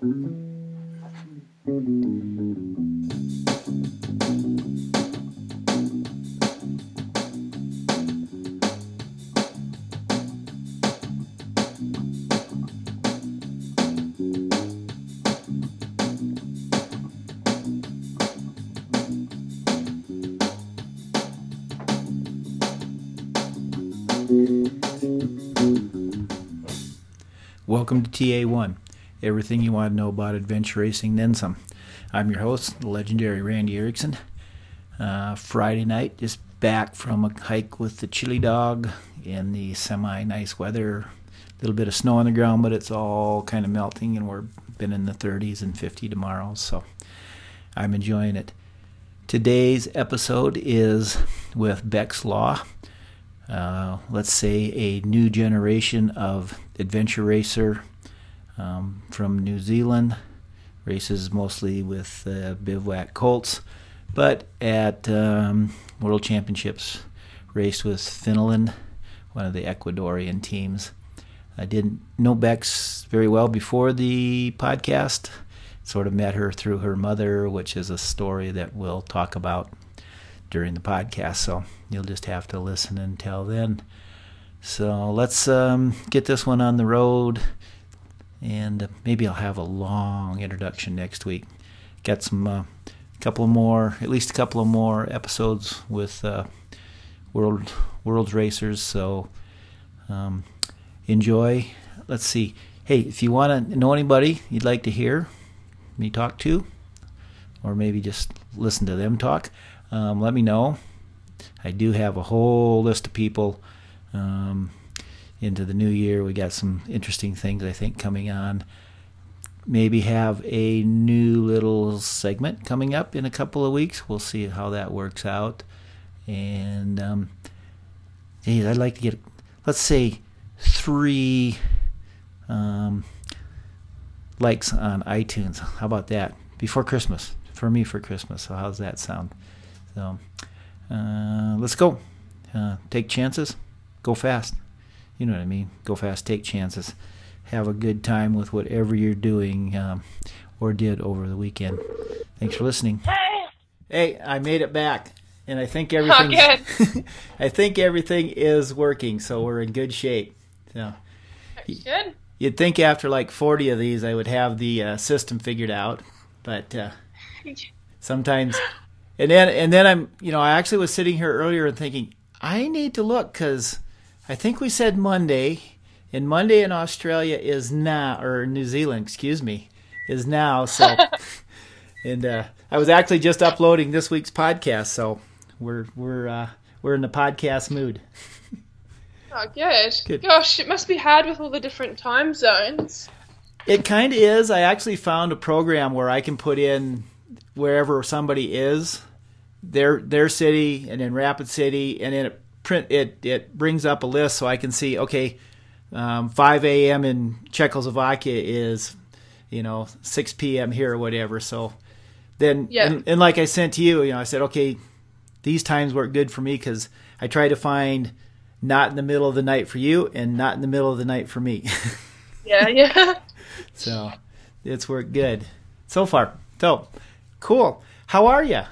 Welcome to TA1, everything you want to know about adventure racing, then some. I'm your host, the legendary Randy Erickson. Uh, Friday night, just back from a hike with the chili dog in the semi nice weather. A little bit of snow on the ground, but it's all kind of melting, and we're been in the 30s and 50 tomorrow, so I'm enjoying it. Today's episode is with Bex Law. Uh, let's say a new generation of adventure racer um, from New Zealand. Races mostly with uh, Bivouac Colts, but at um, World Championships, raced with Finland, one of the Ecuadorian teams. I didn't know Bex very well before the podcast. Sort of met her through her mother, which is a story that we'll talk about during the podcast. So you'll just have to listen until then. So let's um, get this one on the road, and maybe I'll have a long introduction next week. Got some uh, couple more, at least a couple of more episodes with uh, world world's racers. So um, enjoy. Let's see. Hey, if you want to know anybody you'd like to hear me talk to, or maybe just listen to them talk, um, let me know. I do have a whole list of people um, into the new year. We got some interesting things I think coming on. Maybe have a new little segment coming up in a couple of weeks. We'll see how that works out. And um, hey, I'd like to get, let's say, three um, likes on iTunes. How about that? Before Christmas, for me for Christmas. So how's that sound? So uh, let's go. Uh, take chances go fast. You know what I mean? Go fast, take chances, have a good time with whatever you're doing um, or did over the weekend. Thanks for listening. Hey, hey I made it back, and I think everything. Oh, I think everything is working, so we're in good shape. So, good. You'd think after like 40 of these, I would have the uh, system figured out, but uh, sometimes. And then, and then I'm, you know, I actually was sitting here earlier and thinking, I need to look because I think we said Monday, and Monday in Australia is now, or New Zealand, excuse me, is now. So, and uh, I was actually just uploading this week's podcast, so we're we're uh, we're in the podcast mood. Oh, good. Good. Gosh, it must be hard with all the different time zones. It kind of is. I actually found a program where I can put in wherever somebody is, their their city, and then Rapid City, and then it print it it brings up a list so I can see okay, um, 5 a.m. in Czechoslovakia is you know 6 p.m. here or whatever. So then Yeah. and, and like I sent to you, you know, I said okay, these times work good for me because I try to find not in the middle of the night for you and not in the middle of the night for me. Yeah, yeah. so it's worked good so far. So cool. How are you?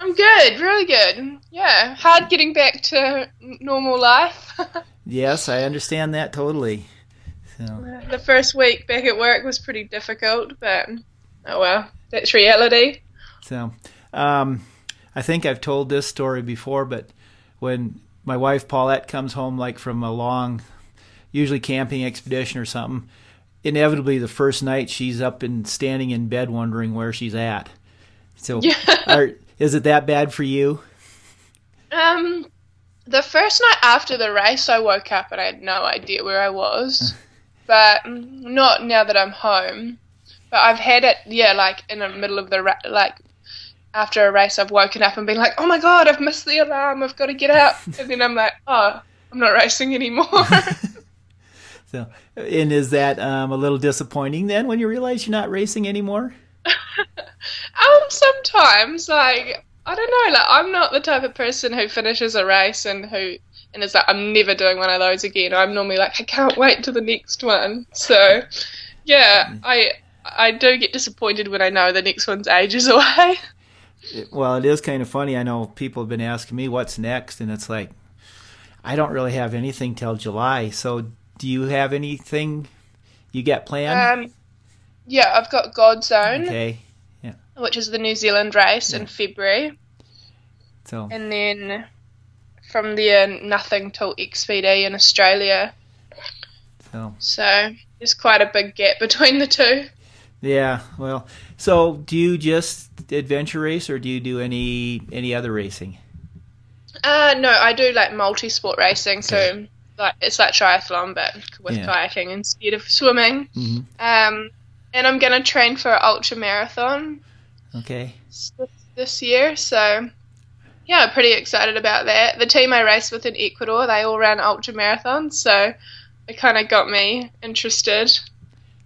I'm good, really good. Yeah, hard getting back to normal life. Yes, I understand that totally. So the first week back at work was pretty difficult, but oh well, that's reality. So, um, I think I've told this story before, but when my wife Paulette comes home, like from a long, usually camping expedition or something, inevitably the first night she's up and standing in bed wondering where she's at. So, Yeah. are, is it that bad for you? Um, the first night after the race, I woke up and I had no idea where I was, but mm, not now that I'm home. But I've had it, yeah, like in the middle of the ra- like after a race, I've woken up and been like, "Oh my god, I've missed the alarm! I've got to get up!" and then I'm like, "Oh, I'm not racing anymore." So, and is that um, a little disappointing then when you realize you're not racing anymore? Um, sometimes like I don't know, like I'm not the type of person who finishes a race and who and is like I'm never doing one of those again. I'm normally like I can't wait to the next one. So yeah, I I do get disappointed when I know the next one's ages away. Well, it is kind of funny. I know people have been asking me what's next, and it's like I don't really have anything till July. So, do you have anything you get planned? Um, yeah, I've got Godzone, okay, which is the New Zealand race in February, so and then from there nothing till XPD in Australia. so So there's quite a big gap between the two. yeah. Well, so do you just adventure race, or do you do any any other racing? Uh, no, I do like multi-sport racing, so like it's like triathlon but with Yeah. kayaking instead of swimming. hmm Um, and I'm gonna train for an ultra marathon Okay. this year, so yeah, I'm pretty excited about that. The team I raced with in Ecuador, they all ran ultra marathons, so it kind of got me interested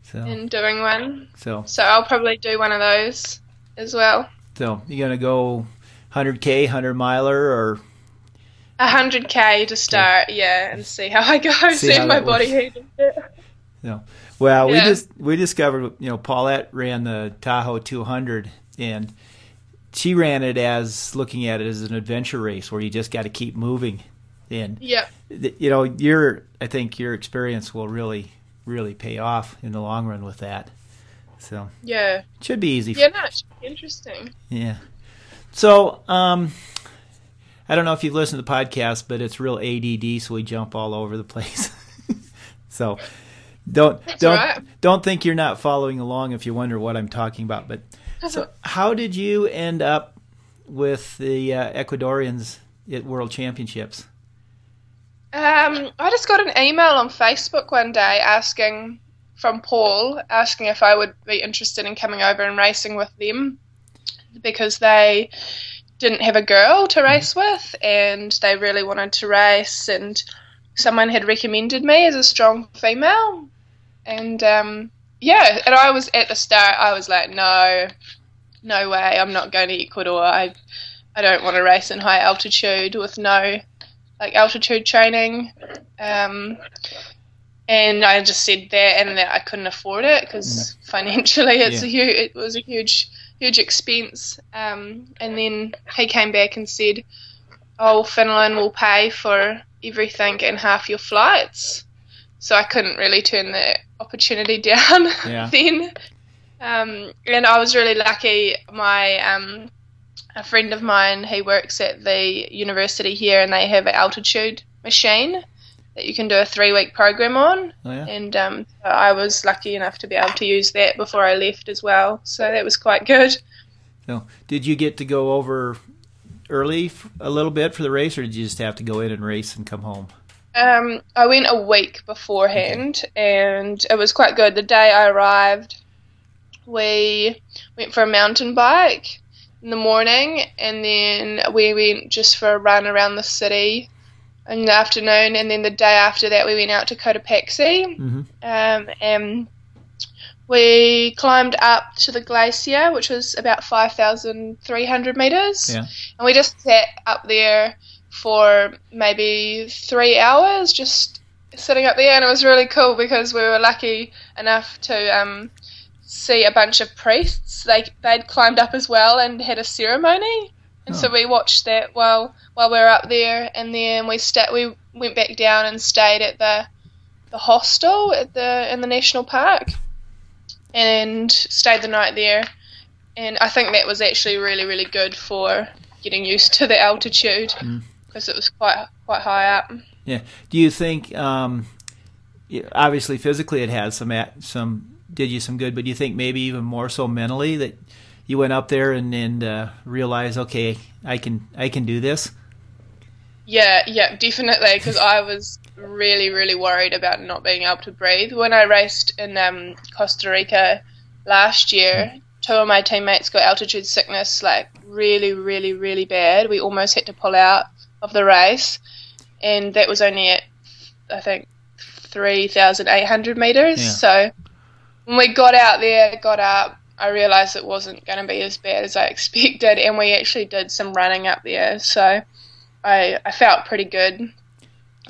So in doing one. so So I'll probably do one of those as well. so you're gonna go 100k, 100 miler, or A hundred k to start, yeah, and see how I go. See See, my body heated it. Well, we just we discovered you know Paulette ran the Tahoe 200 and she ran it as looking at it as an adventure race where you just got to keep moving and yeah, you know your I think your experience will really really pay off in the long run with that. So Yeah. it should be easy. Yeah, no, it should be interesting. Yeah. So, um, I don't know if you've listened to the podcast, but it's real ADD, so we jump all over the place. so, don't That's don't right. don't think you're not following along if you wonder what I'm talking about. But so, how did you end up with the uh, Ecuadorians at World Championships? Um, I just got an email on Facebook one day asking from Paul asking if I would be interested in coming over and racing with them because they didn't have a girl to race with and they really wanted to race and someone had recommended me as a strong female and um, yeah and I was at the start I was like no no way I'm not going to Ecuador I I don't want to race in high altitude with no like altitude training. Um, and I just said that, and that I couldn't afford it because financially it's a huge, it was a huge, huge expense. Um, and then he came back and said, "Oh, Finland will pay for everything and half your flights." So I couldn't really turn the opportunity down Yeah. then. Um, and I was really lucky. My um, a friend of mine, he works at the university here, and they have an altitude machine that you can do a three week program on. Oh yeah. And um, so I was lucky enough to be able to use that before I left as well. So that was quite good. So, did you get to go over early f- a little bit for the race, or did you just have to go in and race and come home? Um, I went a week beforehand, and it was quite good. The day I arrived, we went for a mountain bike in the morning, and then we went just for a run around the city in the afternoon, and then the day after that, we went out to Cotopaxi, Mm-hmm. um, and we climbed up to the glacier, which was about 5,300 meters. Yeah. And we just sat up there for maybe three hours, just sitting up there, and it was really cool because we were lucky enough to um, see a bunch of priests. They they'd climbed up as well and had a ceremony, and so Oh. we watched that while while we were up there, and then we sta- we went back down and stayed at the the hostel at the in the national park, and stayed the night there. And I think that was actually really really good for getting used to the altitude Mm. Because it was quite quite high up. Yeah. Do you think, um, obviously physically it has some some did you some good, but do you think maybe even more so mentally that you went up there and and uh, realized, okay, I can I can do this. Yeah, yeah, definitely. Because I was really, really worried about not being able to breathe when I raced in um, Costa Rica last year. Two of my teammates got altitude sickness, like really, really, really bad. We almost had to pull out of the race, and that was only at I think three thousand eight hundred meters. Yeah. So when we got out there, got up. I realised it wasn't going to be as bad as I expected, and we actually did some running up there. So I, I felt pretty good.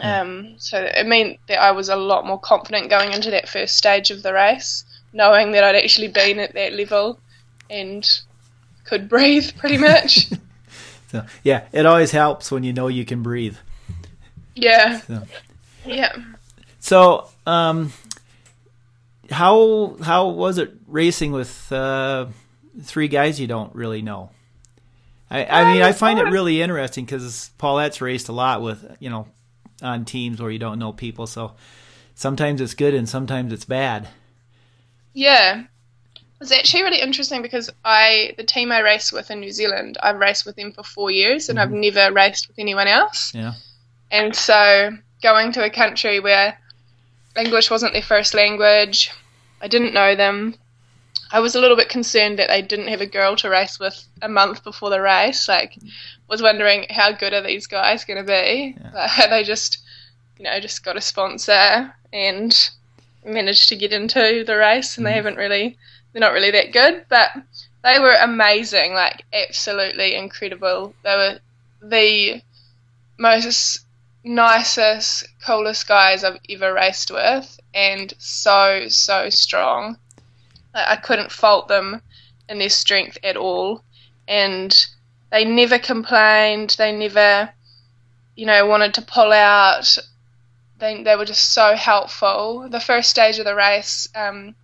Um, so it meant that I was a lot more confident going into that first stage of the race knowing that I'd actually been at that level and could breathe pretty much. so yeah, it always helps when you know you can breathe. Yeah. So. Yeah. So, um, how how was it racing with uh, three guys you don't really know? I, I mean, I find it really interesting because Paulette's raced a lot with you know on teams where you don't know people, so sometimes it's good and sometimes it's bad. Yeah, it's actually really interesting because I the team I race with in New Zealand, I've raced with them for four years and mm-hmm. I've never raced with anyone else. Yeah, and so going to a country where English wasn't their first language. I didn't know them. I was a little bit concerned that they didn't have a girl to race with a month before the race. Like, was wondering how good are these guys going to be? Yeah. they just, you know, just got a sponsor and managed to get into the race, and mm. they mm-hmm. haven't really, they're not really that good, but they were amazing, like absolutely incredible. They were the most nicest, coolest guys I've ever raced with, and so so strong. Like, I couldn't fault them in their strength at all, and they never complained. They never, you know, wanted to pull out. They they were just so helpful. The first stage of the race. Um,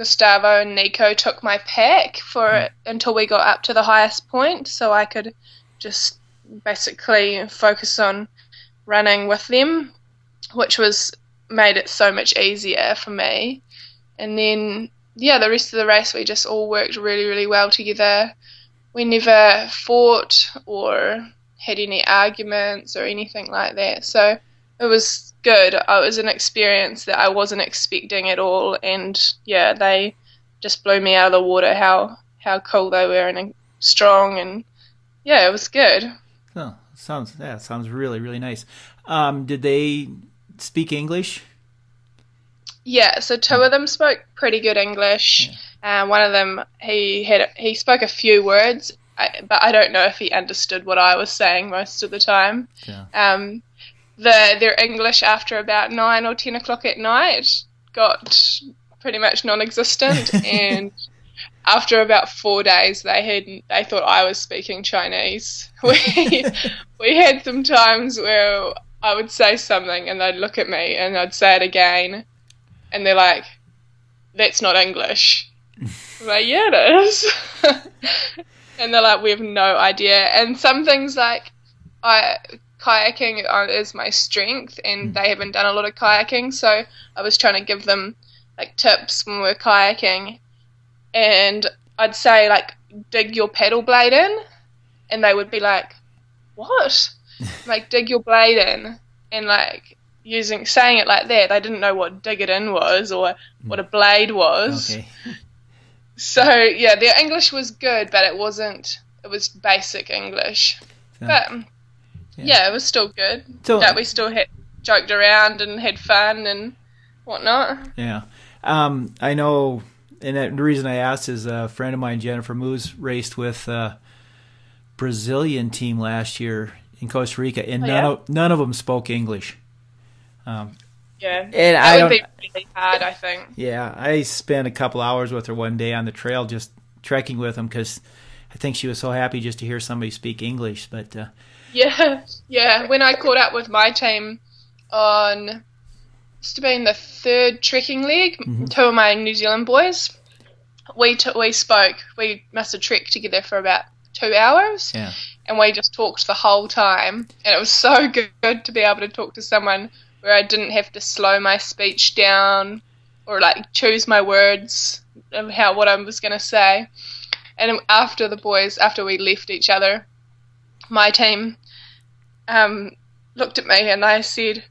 Gustavo and Nico took my pack for mm. until we got up to the highest point, so I could just basically focus on running with them, which was made it so much easier for me. And then yeah, the rest of the race we just all worked really, really well together. We never fought or had any arguments or anything like that. So it was good. It was an experience that I wasn't expecting at all, and yeah, they just blew me out of the water. How how cool they were and strong, and yeah, it was good. Oh, sounds yeah, sounds really really nice. Um, did they speak English? Yeah, so two of them spoke pretty good English. Yeah. Uh, one of them he had he spoke a few words, but I don't know if he understood what I was saying most of the time. Yeah. Um, the their English after about nine or ten o'clock at night got pretty much non-existent, and after about four days, they had they thought I was speaking Chinese. We we had some times where I would say something and they'd look at me and I'd say it again, and they're like, "That's not English." I'm like, "Yeah, it is." and they're like, "We have no idea." And some things like, I kayaking is my strength, and hmm. they haven't done a lot of kayaking, so I was trying to give them like tips when we we're kayaking and I'd say like dig your paddle blade in, and they would be like, "What?" like dig your blade in, and like using saying it like that, they didn't know what dig it in was or what a hmm. blade was. Okay. So yeah, their English was good, but it wasn't. It was basic English, but yeah. yeah. it was still good. So, yeah, we still had joked around and had fun and whatnot. Yeah, um, I know and the reason I asked is a friend of mine, Jennifer Moose, raced with a Brazilian team last year in Costa Rica, and oh, none yeah? of none of them spoke English. Um, yeah, and that I would be really hard, I think. Yeah, I spent a couple hours with her one day on the trail, just trekking with them because I think she was so happy just to hear somebody speak English. But uh, yeah, yeah, when I caught up with my team on must have been the third trekking leg. Mm-hmm. Two of my New Zealand boys. We t- we spoke. We must have trekked together for about two hours. Yeah. And we just talked the whole time, and it was so good, good to be able to talk to someone where I didn't have to slow my speech down or like choose my words of how what I was going to say. And after the boys, after we left each other, my team um, looked at me and they said,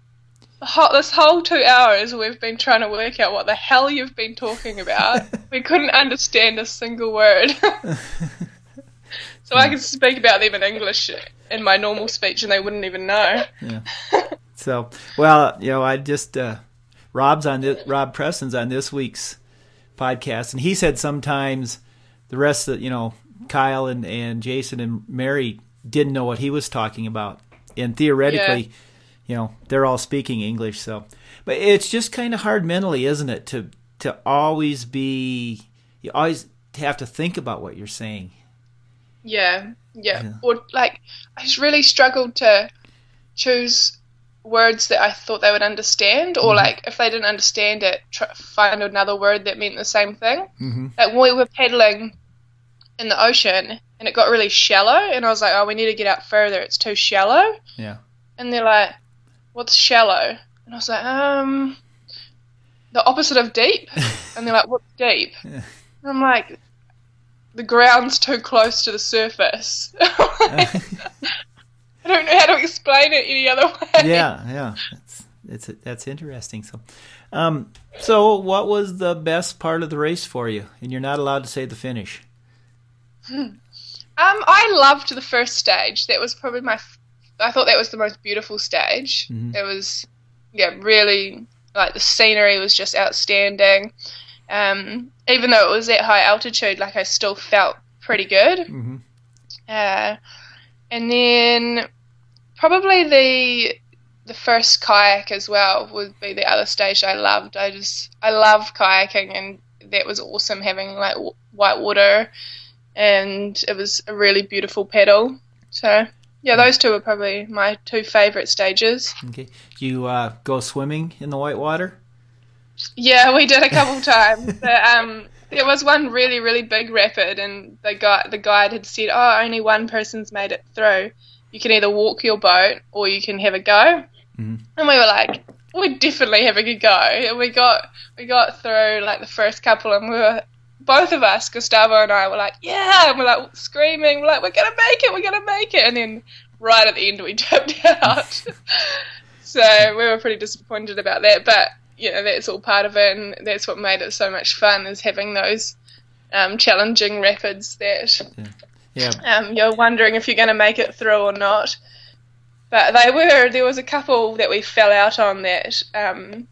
this whole two hours we've been trying to work out what the hell you've been talking about. we couldn't understand a single word. so I could speak about them in English in my normal speech and they wouldn't even know. Yeah. So, well, you know, I just uh, Rob's on this, Rob Preston's on this week's podcast, and he said sometimes the rest of you know Kyle and and Jason and Mary didn't know what he was talking about, and theoretically. Yeah you know they're all speaking English. So, but it's just kind of hard mentally, isn't it, to to always be you always have to think about what you're saying. Yeah, yeah. yeah. Or like I just really struggled to choose words that I thought they would understand, or mm-hmm. like if they didn't understand it, try, find another word that meant the same thing. Mm-hmm. Like when we were paddling in the ocean and it got really shallow, and I was like, "Oh, we need to get out further. It's too shallow." Yeah. And they're like, "What's shallow?" And I was like, "Um, the opposite of deep." and they're like, "What's deep?" Yeah. I'm like, "The ground's too close to the surface." I don't know how to explain it any other way. Yeah, yeah, it's it's that's interesting. So, um, so what was the best part of the race for you? And you're not allowed to say the finish. Um, I loved the first stage. That was probably my. I thought that was the most beautiful stage. Mm-hmm. It was, yeah, really like the scenery was just outstanding. Um, even though it was at high altitude, like I still felt pretty good. Mm-hmm. Uh, and then probably the the first kayak as well would be the other stage I loved. I just I love kayaking and that was awesome having like white water and it was a really beautiful pedal. So yeah, those two are probably my two favorite stages. Okay, you uh, go swimming in the white water? Yeah, we did a couple times. But, um, there was one really really big rapid, and the guy the guide had said, "Oh, only one person's made it through." you can either walk your boat or you can have a go. Mm-hmm. And we were like, we're definitely having a go. And we got we got through like the first couple, and we were both of us, Gustavo and I, were like, yeah, and we're like screaming, we're like, we're gonna make it, we're gonna make it, and then right at the end we tapped out. so we were pretty disappointed about that, but you know that's all part of it, and that's what made it so much fun is having those um, challenging rapids that. Yeah yeah. Um, you're wondering if you're going to make it through or not. But they were. There was a couple that we fell out on that. Um,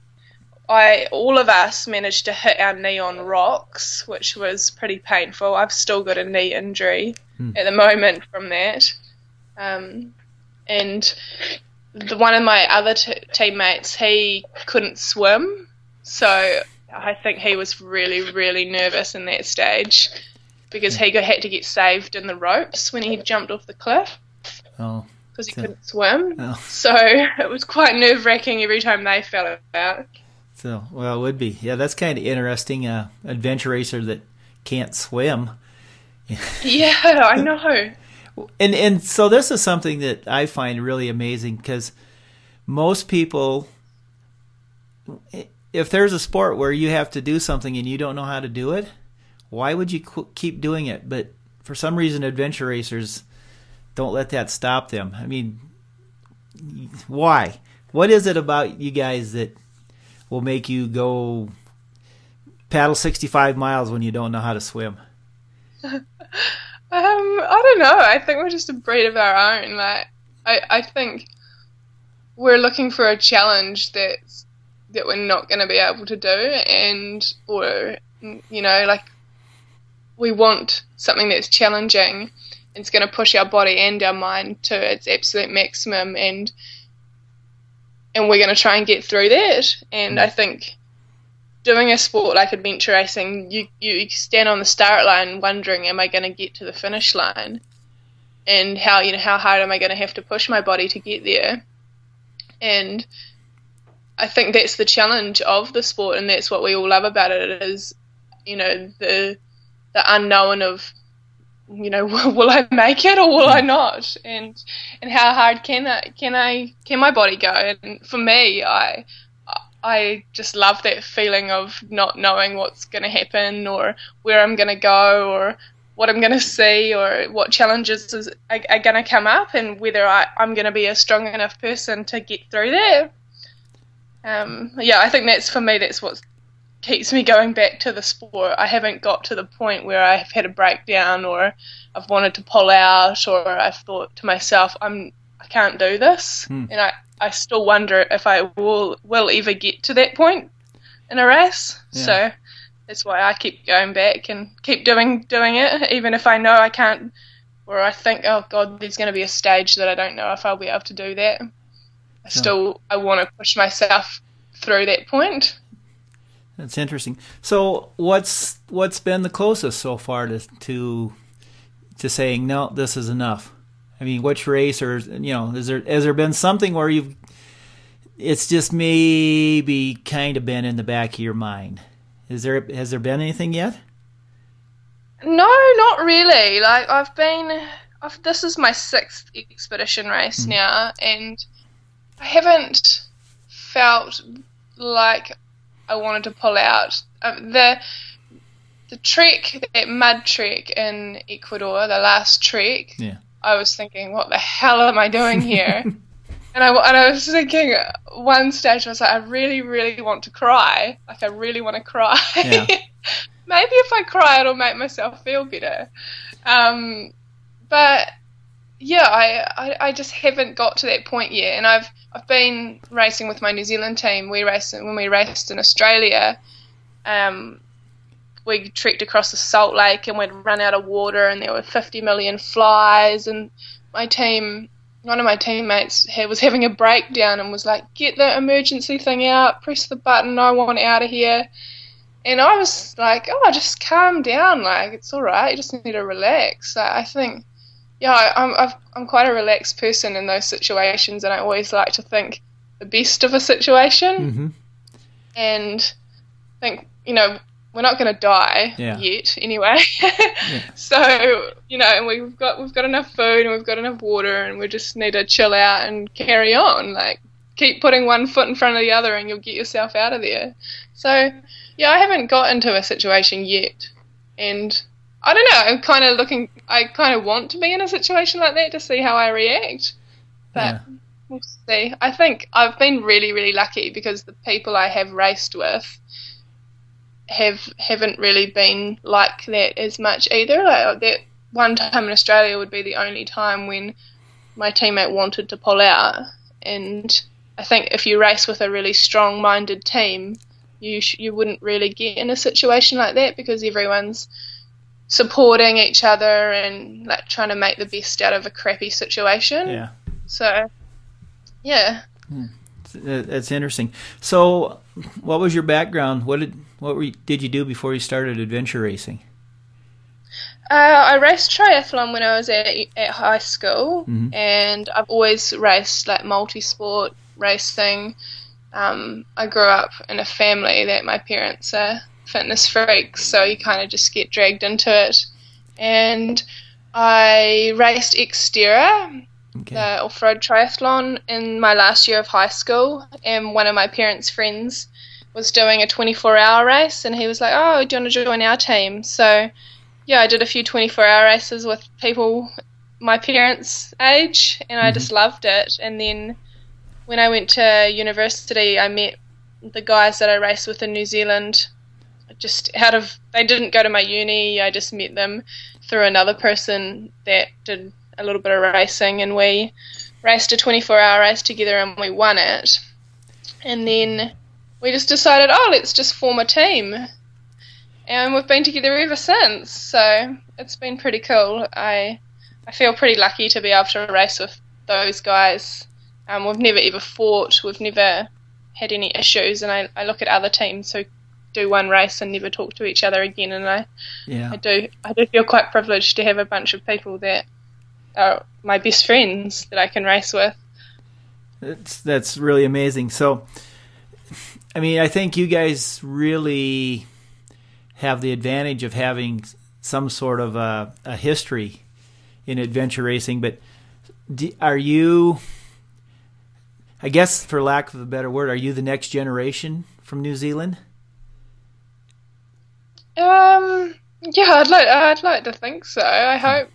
I all of us managed to hit our knee on rocks, which was pretty painful. I've still got a knee injury hmm. at the moment from that. Um, and the, one of my other t- teammates, he couldn't swim, so I think he was really, really nervous in that stage because he had to get saved in the ropes when he jumped off the cliff. Oh. Because he couldn't swim. Oh. So it was quite nerve wracking every time they fell out. So, well, it would be. Yeah, that's kind of interesting. Uh, adventure racer that can't swim. yeah, I know. And and so this is something that I find really amazing because most people, if there's a sport where you have to do something and you don't know how to do it, why would you keep doing it? But for some reason, adventure racers don't let that stop them. I mean, why? What is it about you guys that will make you go paddle 65 miles when you don't know how to swim? um, I don't know. I think we're just a breed of our own. Like, I, I think we're looking for a challenge that's that we're not going to be able to do, and or you know, like we want something that's challenging. It's going to push our body and our mind to its absolute maximum, and and we're going to try and get through that. And I think doing a sport like adventure racing, you you stand on the start line wondering, am I going to get to the finish line? And how you know how hard am I going to have to push my body to get there? And I think that's the challenge of the sport, and that's what we all love about it. Is you know the the unknown of you know will I make it or will I not and and how hard can I can I can my body go and for me I I just love that feeling of not knowing what's going to happen or where I'm going to go or what I'm going to see or what challenges is, are, are going to come up and whether I, I'm going to be a strong enough person to get through there. Um, yeah, I think that's for me. That's what's keeps me going back to the sport. I haven't got to the point where I've had a breakdown or I've wanted to pull out or I've thought to myself, I'm I can't do this, hmm. and I, I still wonder if I will will ever get to that point in a race. Yeah. So that's why I keep going back and keep doing doing it, even if I know I can't, or I think, oh God, there's going to be a stage that I don't know if I'll be able to do that. I still I want to push myself through that point. That's interesting. So, what's what's been the closest so far to to to saying no, this is enough? I mean, which race or you know, is there has there been something where you've it's just maybe kind of been in the back of your mind? Is there has there been anything yet? No, not really. Like I've been, I've, this is my sixth expedition race mm. now, and I haven't felt like I wanted to pull out. Um, the the trek, that mud trek in Ecuador, the last trek. Yeah. I was thinking, what the hell am I doing here? and I and I was thinking, one stage I was like, I really, really want to cry. Like I really want to cry. Yeah. Maybe if I cry, it'll make myself feel better. Um, but yeah, I, I, I just haven't got to that point yet, and I've I've been racing with my New Zealand team. We raced when we raced in Australia. Um, we trekked across the Salt Lake and we'd run out of water, and there were 50 million flies. And my team, one of my teammates, was having a breakdown and was like, "Get the emergency thing out, press the button. I want out of here." And I was like, "Oh, just calm down. Like it's all right. You just need to relax." I think yeah, I'm i am quite a relaxed person in those situations, and I always like to think the best of a situation, mm-hmm. and think you know we're not going to die yeah. yet anyway. yeah. So you know, and we've got we've got enough food and we've got enough water, and we just need to chill out and carry on. Like keep putting one foot in front of the other, and you'll get yourself out of there. So yeah, I haven't got into a situation yet, and I don't know. I'm kind of looking. I kind of want to be in a situation like that to see how I react. But yeah. we'll see. I think I've been really, really lucky because the people I have raced with have haven't really been like that as much either. Like uh, that one time in Australia would be the only time when my teammate wanted to pull out, and I think if you race with a really strong-minded team, you sh- you wouldn't really get in a situation like that because everyone's supporting each other and like trying to make the best out of a crappy situation. Yeah. So, yeah. Hmm. That's interesting. So, what was your background? What did what were you, did you do before you started adventure racing? Uh, I raced triathlon when I was at at high school, mm-hmm. and I've always raced like multi-sport racing. Um, I grew up in a family that my parents are fitness freaks, so you kind of just get dragged into it. And I raced Xterra, okay. the off-road triathlon, in my last year of high school, and one of my parents' friends was doing a 24-hour race, and he was like, "Oh, do you want to join our team?" So, yeah, I did a few 24-hour races with people my parents' age, and mm-hmm. I just loved it. And then when I went to university, I met the guys that I raced with in New Zealand just out of they didn't go to my uni. I just met them through another person that did a little bit of racing, and we raced a 24-hour race together, and we won it. And then we just decided, oh, let's just form a team, and we've been together ever since. So it's been pretty cool. I I feel pretty lucky to be able to race with those guys. Um, we've never ever fought. We've never had any issues, and I, I look at other teams who do one race and never talk to each other again. And I, yeah. I do, I do feel quite privileged to have a bunch of people that are my best friends that I can race with. That's that's really amazing. So, I mean, I think you guys really have the advantage of having some sort of a, a history in adventure racing. But do, are you? I guess, for lack of a better word, are you the next generation from New Zealand? Um, yeah, I'd like I'd like to think so. I hope.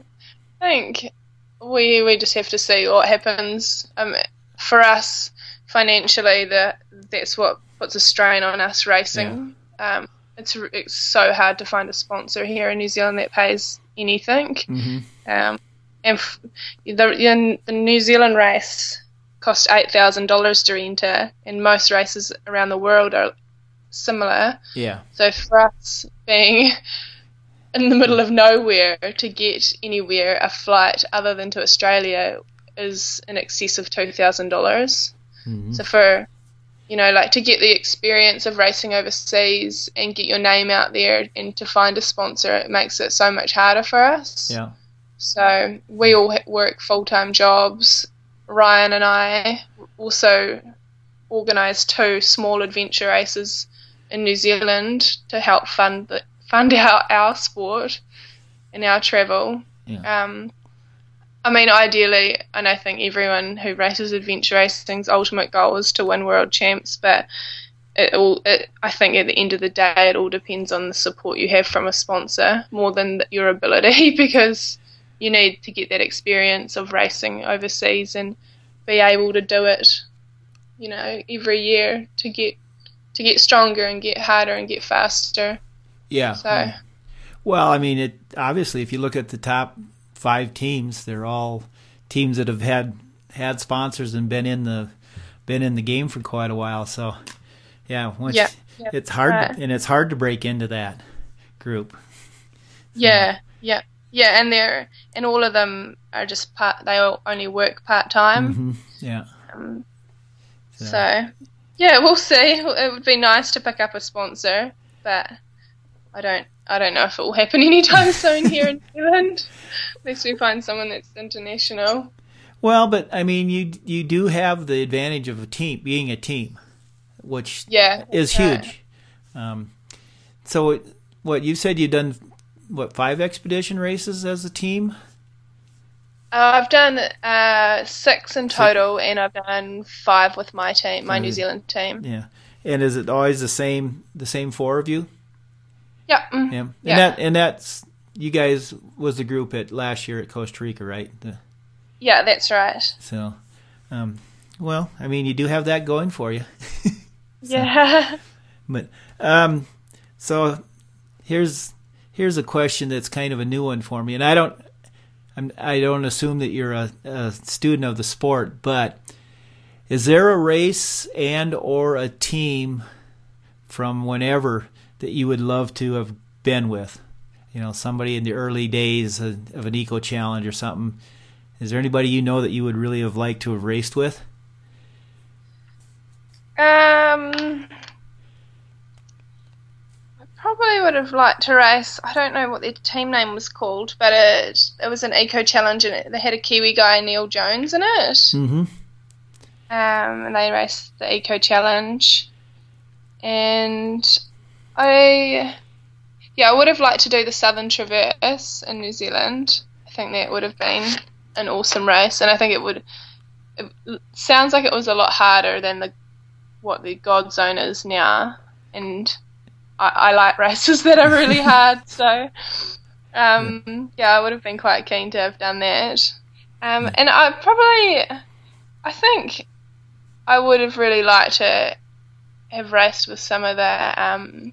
I think we we just have to see what happens. Um, for us financially, that that's what puts a strain on us racing. Yeah. Um, it's it's so hard to find a sponsor here in New Zealand that pays anything. Mm-hmm. Um, and f- the the New Zealand race cost eight thousand dollars to enter, and most races around the world are similar. Yeah. So for us being in the middle of nowhere to get anywhere, a flight other than to Australia is in excess of two thousand dollars. Mm-hmm. So for you know, like to get the experience of racing overseas and get your name out there and to find a sponsor, it makes it so much harder for us. Yeah. So we all work full time jobs. Ryan and I also organised two small adventure races in New Zealand to help fund the, fund our, our sport and our travel. Yeah. Um, I mean, ideally, and I think everyone who races adventure racing's ultimate goal is to win world champs, but it all, it, I think at the end of the day, it all depends on the support you have from a sponsor more than your ability because you need to get that experience of racing overseas and be able to do it, you know, every year to get to get stronger and get harder and get faster. Yeah. So, Well, I mean, it obviously if you look at the top five teams, they're all teams that have had had sponsors and been in the been in the game for quite a while. So, yeah, once Yeah, it's hard right. and it's hard to break into that group. yeah, yeah, yeah, and they're and all of them are just part. They all only work part time. hmm Yeah. Um, So- so, yeah, we'll see. It would be nice to pick up a sponsor, but I don't. I don't know if it will happen anytime soon here in New Zealand, unless we find someone that's international. Well, but I mean, you you do have the advantage of a team being a team, which Yeah, is right. huge. Um, so, it- what you said you've done what five expedition races as a team? Uh, I've done uh, six in total, and I've done five with my team, my New Zealand team. Yeah, and is it always the same the same four of you? Yeah, mm, Yeah, and Yeah. that and that's you guys was the group at last year at Costa Rica, right? The, yeah, that's right. so, um, well, I mean, you do have that going for you. Yeah, But um, so here's here's a question that's kind of a new one for me, and I don't I'm, I don't assume that you're a, a student of the sport, but is there a race and or a team from whenever that you would love to have been with? You know, somebody in the early days of, of an eco challenge or something. Is there anybody you know that you would really have liked to have raced with? Um, probably would have liked to race. I don't know what their team name was called, but it it was an eco challenge, and it, they had a Kiwi guy, Neil Jones, in it. Mm-hmm. Um, and they raced the eco challenge, and I, yeah, I would have liked to do the Southern Traverse in New Zealand. I think that would have been an awesome race, and I think it would. It sounds like it was a lot harder than the what the Godzone is now, and I, I like races that are really hard. So, um, yeah, I would have been quite keen to have done that. Um, and I probably, I think, I would have really liked to have raced with some of the um,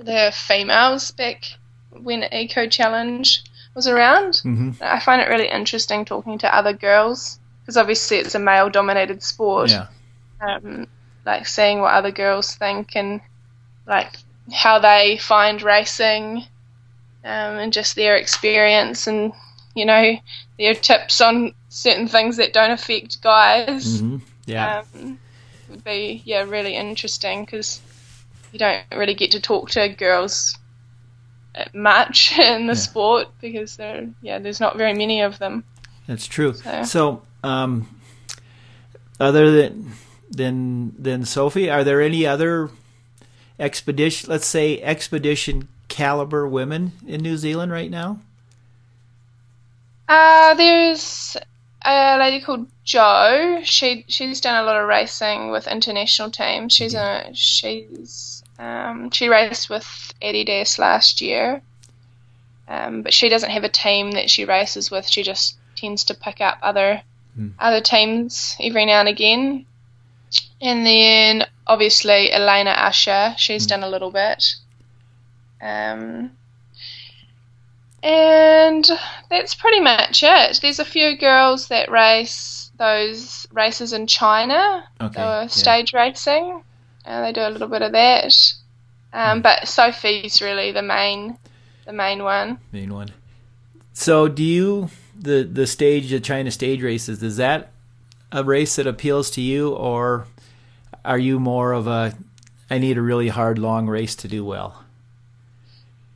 the females back when Eco Challenge was around. Mm-hmm. I find it really interesting talking to other girls because obviously it's a male dominated sport Yeah. um, like seeing what other girls think and like how they find racing um, and just their experience and you know their tips on certain things that don't affect guys Mm-hmm. Yeah. um, would be yeah really interesting because you don't really get to talk to girls much in the Yeah. sport because there yeah there's not very many of them That's true. So- So, um, other than than than Sophie, are there any other expedition? Let's say expedition caliber women in New Zealand right now. Uh, there's a lady called Jo. She she's done a lot of racing with international teams. She's a she's um, she raced with Eddie Adidas last year, um, but she doesn't have a team that she races with. She just tends to pick up other Hmm. other teams every now and again. And then obviously Elena Usher. She's done a little bit. Um, and that's pretty much it. There's a few girls that race those races in China, Okay. yeah. stage racing. Uh, they do a little bit of that. Um, but Sophie's really the main, the main one. main one. So, do you the the stage the China stage races? Is that a race that appeals to you, or are you more of a I need a really hard long race to do well?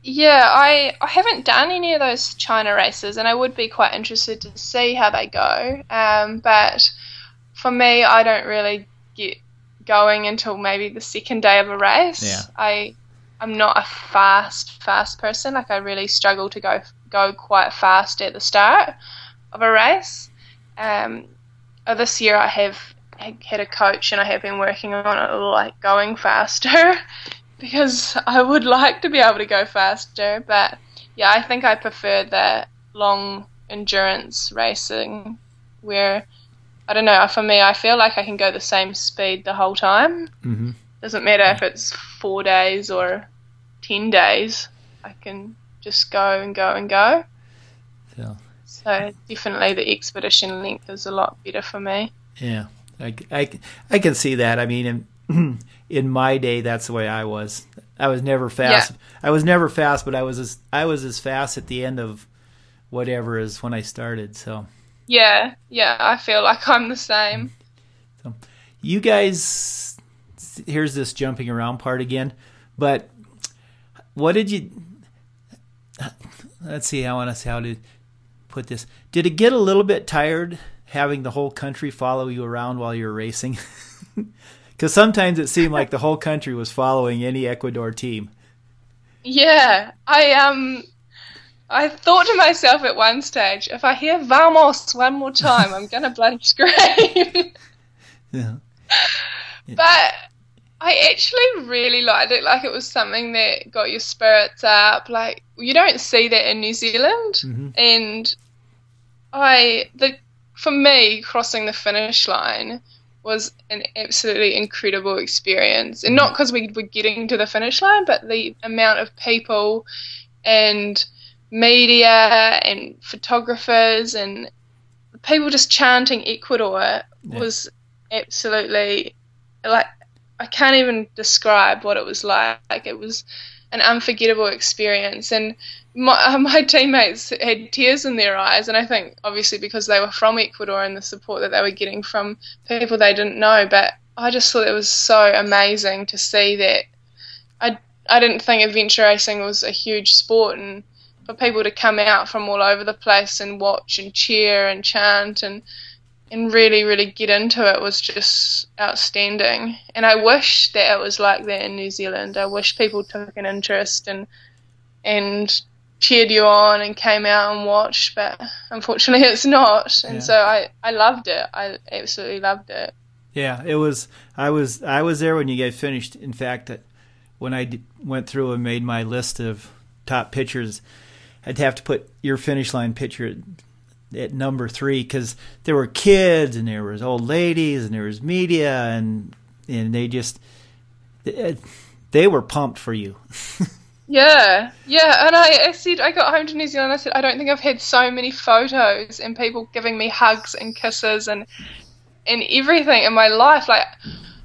Yeah, I I haven't done any of those China races, and I would be quite interested to see how they go. Um, but for me, I don't really get going until maybe the second day of a race. Yeah. I I'm not a fast fast person. Like I really struggle to go go quite fast at the start of a race. Um, uh, this year I have had a coach and I have been working on it like going faster because I would like to be able to go faster. But yeah, I think I prefer the long endurance racing where I don't know. For me, I feel like I can go the same speed the whole time. Mm-hmm. Doesn't matter if it's four days or ten days. I can just go and go and go. So So definitely the expedition length is a lot better for me. yeah, I, I, I can see that. I mean, in, in my day, that's the way I was. I was never fast. I was never fast, but I was as I was as fast at the end of whatever as when I started. So Yeah, yeah, I feel like I'm the same. So, you guys, here's this jumping around part again. But what did you? Let's see. I want to see how to put this. Did it get a little bit tired having the whole country follow you around while you're racing? Because sometimes it seemed like the whole country was following any Ecuador team. Yeah, I um, I thought to myself at one stage, if I hear "vamos" one more time, I'm gonna bloody scream. Yeah. but I actually really liked it. Like it was something that got your spirits up. Like you don't see that in New Zealand, Mhm. and I the for me crossing the finish line was an absolutely incredible experience, and not mm. because we were getting to the finish line, but the amount of people and media and photographers and people just chanting Ecuador was absolutely like I can't even describe what it was like. Like. It was an unforgettable experience, and my my teammates had tears in their eyes, and I think obviously because they were from Ecuador and the support that they were getting from people they didn't know. But I just thought it was so amazing to see that. I I didn't think adventure racing was a huge sport, and for people to come out from all over the place and watch and cheer and chant and and really, really get into it was just outstanding. And I wish that it was like that in New Zealand. I wish people took an interest and and cheered you on and came out and watched, but unfortunately it's not. And Yeah. so I, I loved it. I absolutely loved it. Yeah, it was. I was. I was there when you guys finished. In fact, when I d- went through and made my list of top pitchers, I'd have to put your finish line pitcher at, number three because there were kids and there was old ladies and there was media and and they just they, uh, they were pumped for you. Yeah, yeah, and I, I said I got home to New Zealand. I said I don't think I've had so many photos and people giving me hugs and kisses and and everything in my life. Like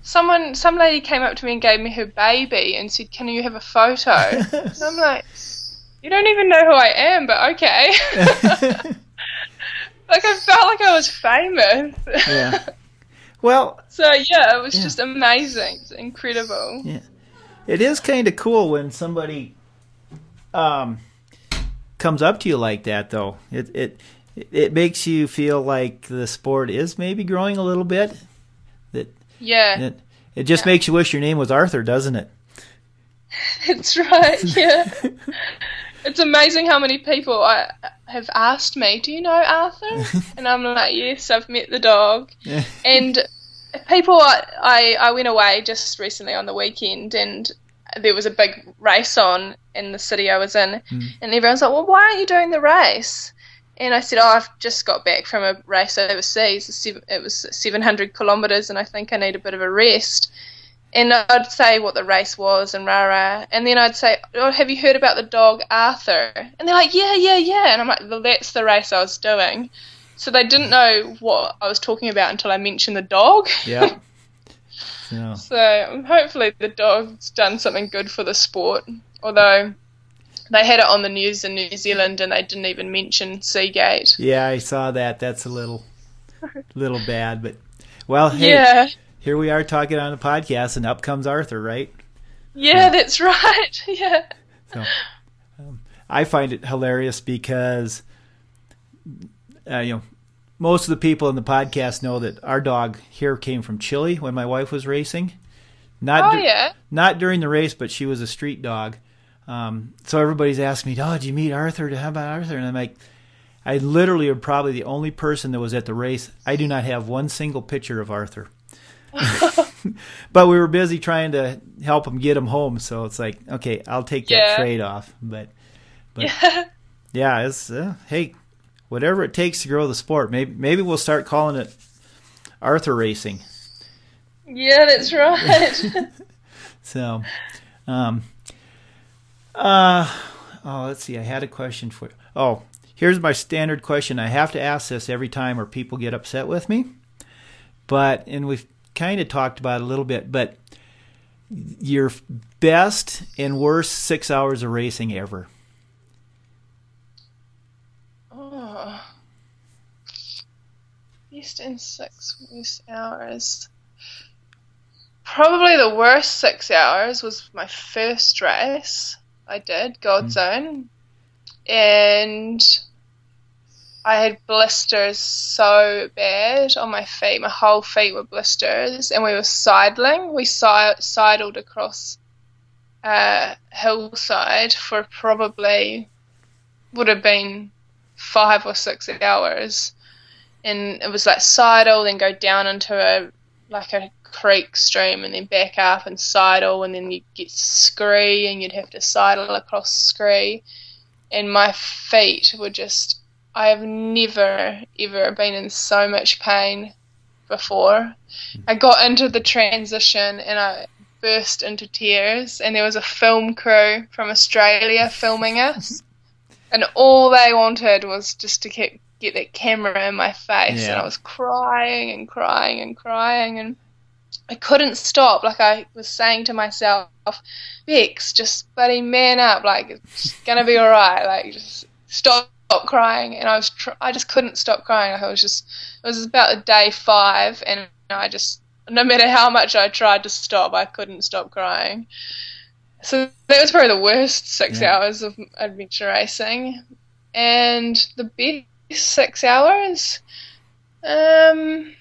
someone, some lady came up to me and gave me her baby and said, "Can you have a photo?" and I'm like, "You don't even know who I am, but okay." like I felt like I was famous. yeah. Well, so yeah, it was Yeah. just amazing, it's incredible. Yeah. It is kind of cool when somebody um, comes up to you like that, though. It it it makes you feel like the sport is maybe growing a little bit. That Yeah, it, it just Yeah. makes you wish your name was Arthur, doesn't it? That's right. Yeah. it's amazing how many people I have asked me, "Do you know Arthur?" and I'm like, "Yes, I've met the dog." And people, I, I went away just recently on the weekend, and there was a big race on in the city I was in, hmm. and everyone's like, "Well, why aren't you doing the race?" And I said, "Oh, I've just got back from a race overseas. It was 700 kilometres, and I think I need a bit of a rest." And I'd say what the race was and rah rah, and then I'd say, "Oh, have you heard about the dog Arthur?" And they're like, "Yeah, yeah, yeah." And I'm like, "Well, that's the race I was doing." So they didn't know what I was talking about until I mentioned the dog. Yeah. So, So hopefully the dog's done something good for the sport. Although they had it on the news in New Zealand and they didn't even mention Seagate. yeah, I saw that. That's a little little bad, but well, hey, Yeah. Here we are talking on a podcast, and up comes Arthur, right? Yeah, that's right. Yeah. So, um, I find it hilarious because, uh, you know, most of the people in the podcast know that our dog here came from Chile when my wife was racing. Not Oh, yeah. not during the race, but she was a street dog. Um, so everybody's asking me, "Oh, did you meet Arthur? How about Arthur?" And I'm like, I literally am probably the only person that was at the race. I do not have one single picture of Arthur. but we were busy trying to help him get him home, so it's like, okay, I'll take that Yeah. trade off. But But- Yeah. yeah, it's uh, hey, whatever it takes to grow the sport. Maybe maybe we'll start calling it Arthur racing. Yeah, that's right. So, um, uh, oh, let's see. I had a question for. You. Oh, here's my standard question. I have to ask this every time, or people get upset with me. But and we've kind of talked about a little bit, but your best and worst six hours of racing ever. oh. In six West hours. Probably the worst six hours was my first race I did, God mm. Zone. And I had blisters so bad on my feet. My whole feet were blisters. And we were sidling. We si- sidled across a hillside for probably, would have been five or six hours. And it was like sidle, then go down into a like a creek stream and then back up and sidle and then you'd get scree and you'd have to sidle across scree and my feet were just I have never ever been in so much pain before. I got into the transition and I burst into tears and there was a film crew from Australia filming us and all they wanted was just to get get that camera in my face and I was crying and crying and crying and I couldn't stop. Like I was saying to myself, Bex, just buddy man up. Like it's gonna be all right. Like just stop, stop crying. And I was, tr- I just couldn't stop crying. I was just, it was about day five, and I just, no matter how much I tried to stop, I couldn't stop crying. So that was probably the worst six Yeah. hours of adventure racing, and the best six hours. Um,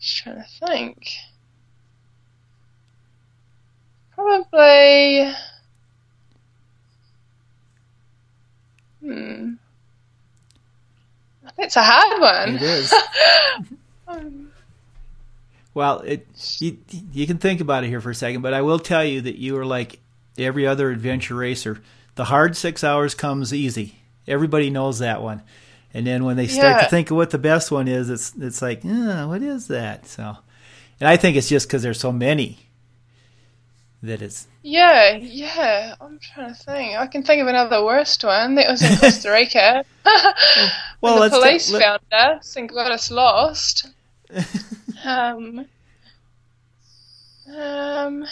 just trying to think. Probably. Hmm. That's a hard one. It is. Um, Well, it you, you can think about it here for a second, but I will tell you that you are like every other adventure racer. The hard six hours comes easy. Everybody knows that one, and then when they start to think of what the best one is, it's it's like, uh, what is that? So, and I think it's just because there's so many that it's yeah, yeah. I'm trying to think. I can think of another worst one. That was in Costa Rica. well. the ta- police found us and got us lost. Um, um,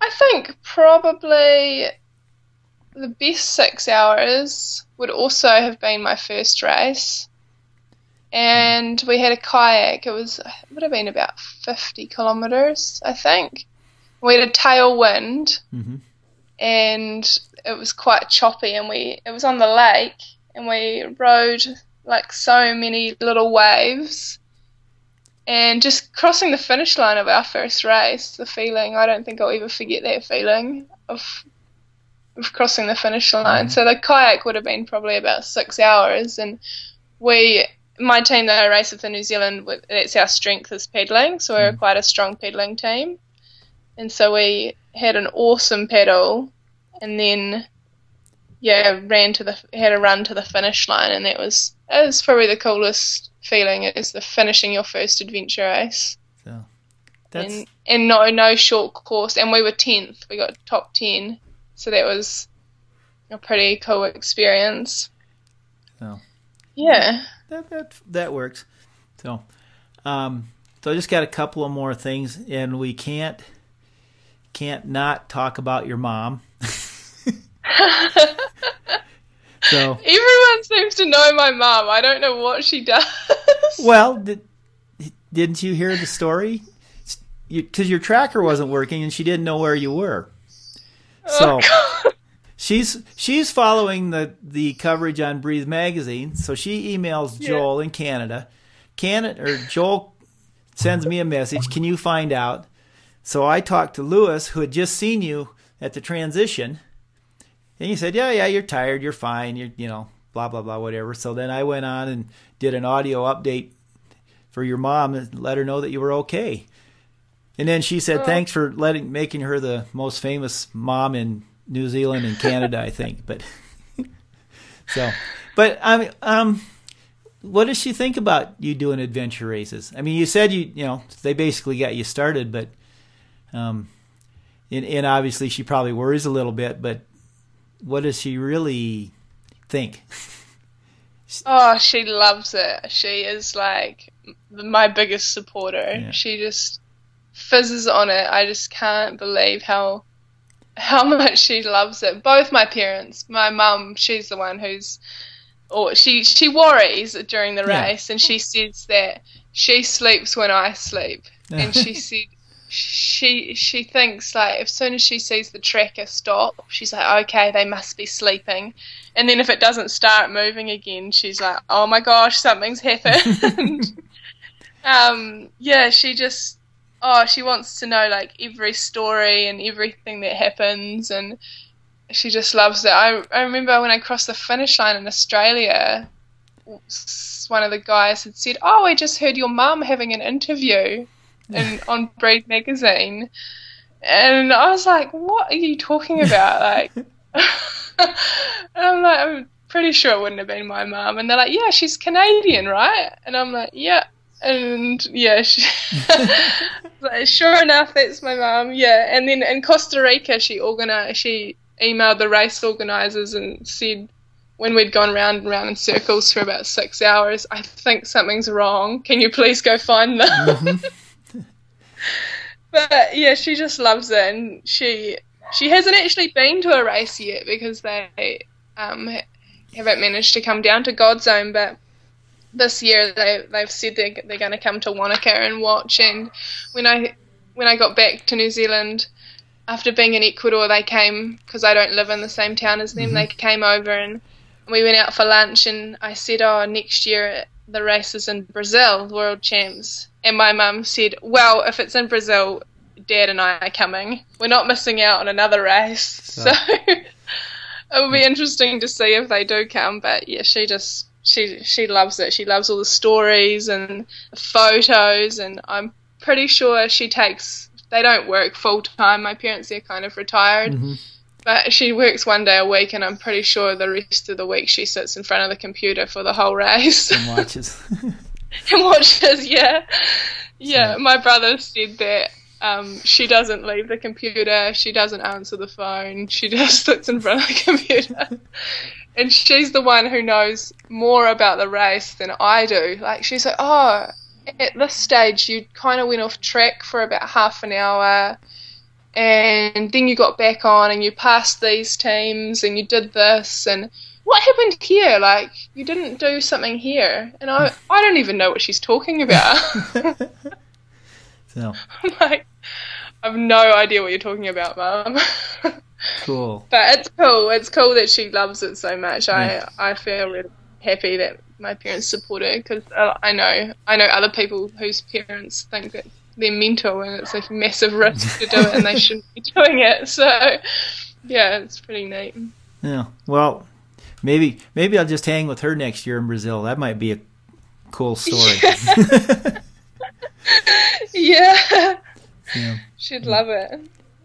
I think probably the best six hours would also have been my first race. And we had a kayak. It was it would have been about fifty kilometers, I think. We had a tailwind, Mhm. and it was quite choppy. And we it was on the lake, and we rode like so many little waves. And just crossing the finish line of our first race, the feeling, I don't think I'll ever forget that feeling of, of crossing the finish line. Mhm. So the kayak would have been probably about six hours. And we, my team that I race with in New Zealand, that's our strength is pedaling. So we're Mhm. quite a strong pedaling team. And so we had an awesome pedal and then yeah, ran to the had a run to the finish line, and that was that was probably the coolest feeling is the finishing your first adventure race, so that's and and no no short course, and we were tenth, we got top ten, so that was a pretty cool experience. Oh. Yeah, that that that works. So, um, so I just got a couple of more things, and we can't can't not talk about your mom. so, everyone seems to know my mom. I don't know what she does. well, did didn't you hear the story? Because you, your tracker wasn't working and she didn't know where you were. So Oh, she's she's following the the coverage on Breathe magazine. So she emails Yeah. Joel in Canada. Canada or Joel sends me a message. Can you find out? So I talked to Lewis, who had just seen you at the transition, and he said, "Yeah, yeah, you're tired. You're fine. You're you know blah blah blah whatever." So then I went on and did an audio update for your mom and let her know that you were okay. And then she said, Oh. "Thanks for letting making her the most famous mom in New Zealand and Canada, I think." But so, but I mean, um, what does she think about you doing adventure races? I mean, you said you you know they basically got you started, but um, and, and obviously she probably worries a little bit. But what does she really think? Oh, she loves it. She is like my biggest supporter. Yeah. She just fizzes on it. I just can't believe how how much she loves it. Both my parents. My mum, she's the one who's or she she worries during the Yeah. race and she says that she sleeps when I sleep. And she said she she thinks like as soon as she sees the tracker stop, she's like, okay, they must be sleeping. And then if it doesn't start moving again, she's like, oh my gosh, something's happened. um, yeah, she just oh, she wants to know like every story and everything that happens, and she just loves it. I I remember when I crossed the finish line in Australia, one of the guys had said, "Oh, I just heard your mum having an interview." in, on Breathe magazine, and I was like, "What are you talking about?" Like, and I'm like, "I'm pretty sure it wouldn't have been my mum." And they're like, "Yeah, she's Canadian, right?" And I'm like, "Yeah." And yeah, she, sure enough, that's my mum. Yeah, and then in Costa Rica, she organized, she emailed the race organizers and said, when we'd gone round and round in circles for about six hours, I think something's wrong. Can you please go find them? Mhm. But yeah, she just loves it, and she she hasn't actually been to a race yet because they um, haven't managed to come down to Godzone, But this year they they've said they're they're going to come to Wanaka and watch. And when I when I got back to New Zealand after being in Ecuador, they came because I don't live in the same town as them. Mm-hmm. They came over and we went out for lunch. And I said, "Oh, next year the race is in Brazil, World Champs." And my mum said, "Well, if it's in Brazil, Dad and I are coming. We're not missing out on another race." So ah. it will be interesting to see if they do come. But yeah, she just she she loves it. She loves all the stories and the photos, and I'm pretty sure she takes. They don't work full time. My parents are kind of retired, Mhm. but she works one day a week, and I'm pretty sure the rest of the week she sits in front of the computer for the whole race. And watches. and watches. Yeah, yeah. My brother said that um, she doesn't leave the computer. She doesn't answer the phone. She just sits in front of the computer. And she's the one who knows more about the race than I do. Like she's like, oh, at this stage you kind of went off track for about half an hour, and then you got back on and you passed these teams and you did this and what happened here? Like you didn't do something here, and I I don't even know what she's talking about. so I'm like, I've no idea what you're talking about, Mum. cool. but it's cool. It's cool that she loves it so much. Yeah. I I feel really happy that my parents support her because uh, I know I know other people whose parents think that they're mental and it's a massive risk to do it and they shouldn't be doing it. So yeah, it's pretty neat. Yeah. Well, maybe maybe I'll just hang with her next year in Brazil. That might be a cool story. Yeah, yeah. She'd love it.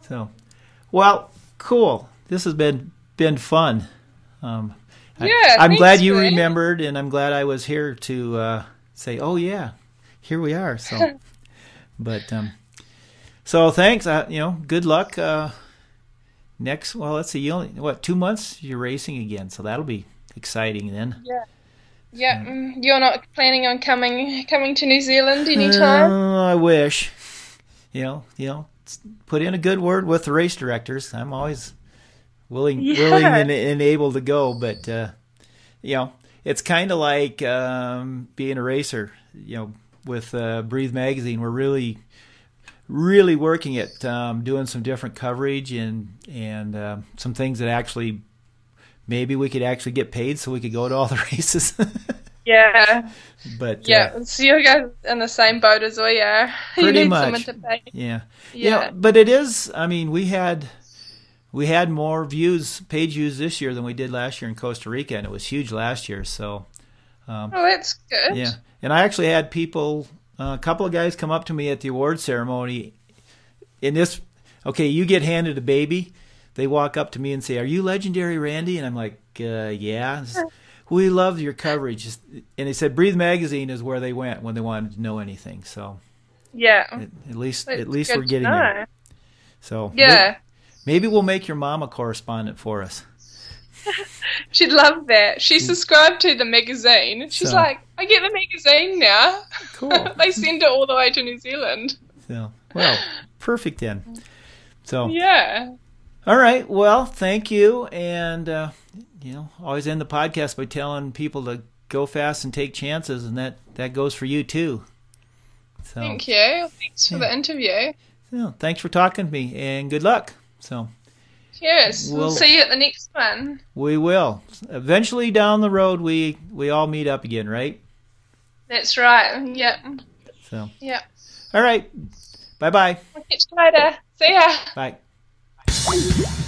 So, well, cool. This has been been fun. Um, I- Yeah, I'm thanks, glad you Glenn. remembered, and I'm glad I was here to uh, say, "Oh yeah, here we are." So, but um, so thanks. Uh, you know, good luck. Uh, next, well, let's see. You only what two months? You're racing again, so that'll be exciting then. Yeah, mm, you're not planning on coming coming to New Zealand anytime. Uh, I wish. You know, you know, put in a good word with the race directors. I'm always willing, Yeah. willing and, and able to go, but uh, you know, it's kind of like um, being a racer. You know, with uh, Breathe Magazine. We're really, really working at um, doing some different coverage and and uh, some things that actually maybe we could actually get paid so we could go to all the races. Yeah. but Yeah. uh, So you guys in the same boat as we are. you Pretty need much. someone to pay. yeah, You Yeah. but it is. I mean, we had we had more views, page views this year than we did last year in Costa Rica, and it was huge last year. So Oh, that's good. Yeah, and I actually had people, uh, a couple of guys come up to me at the award ceremony. In this, okay, you get handed a baby. They walk up to me and say, "Are you legendary Randy?" And I'm like, uh, "Yeah." It's- We love your coverage, and they said Breathe Magazine is where they went when they wanted to know anything. So Yeah. at, at least, That's at least we're getting there. So Yeah. maybe we'll make your mom a correspondent for us. She'd love that. She subscribed to the magazine. She's So- like, I get the magazine now. Cool. they send it all the way to New Zealand. So well, perfect then. So Yeah. All right. Well, thank you. And, uh, you know, always end the podcast by telling people to go fast and take chances, and that, that goes for you too. So, Thank you. Thanks for Yeah. the interview. so, thanks for talking to me, and good luck. So, Cheers. We'll, We'll- see you at the next one. we will. Eventually down the road, we, we all meet up again, right? That's right. Yep. So, Yep. all right. Bye bye. We'll catch you later. See ya. Bye.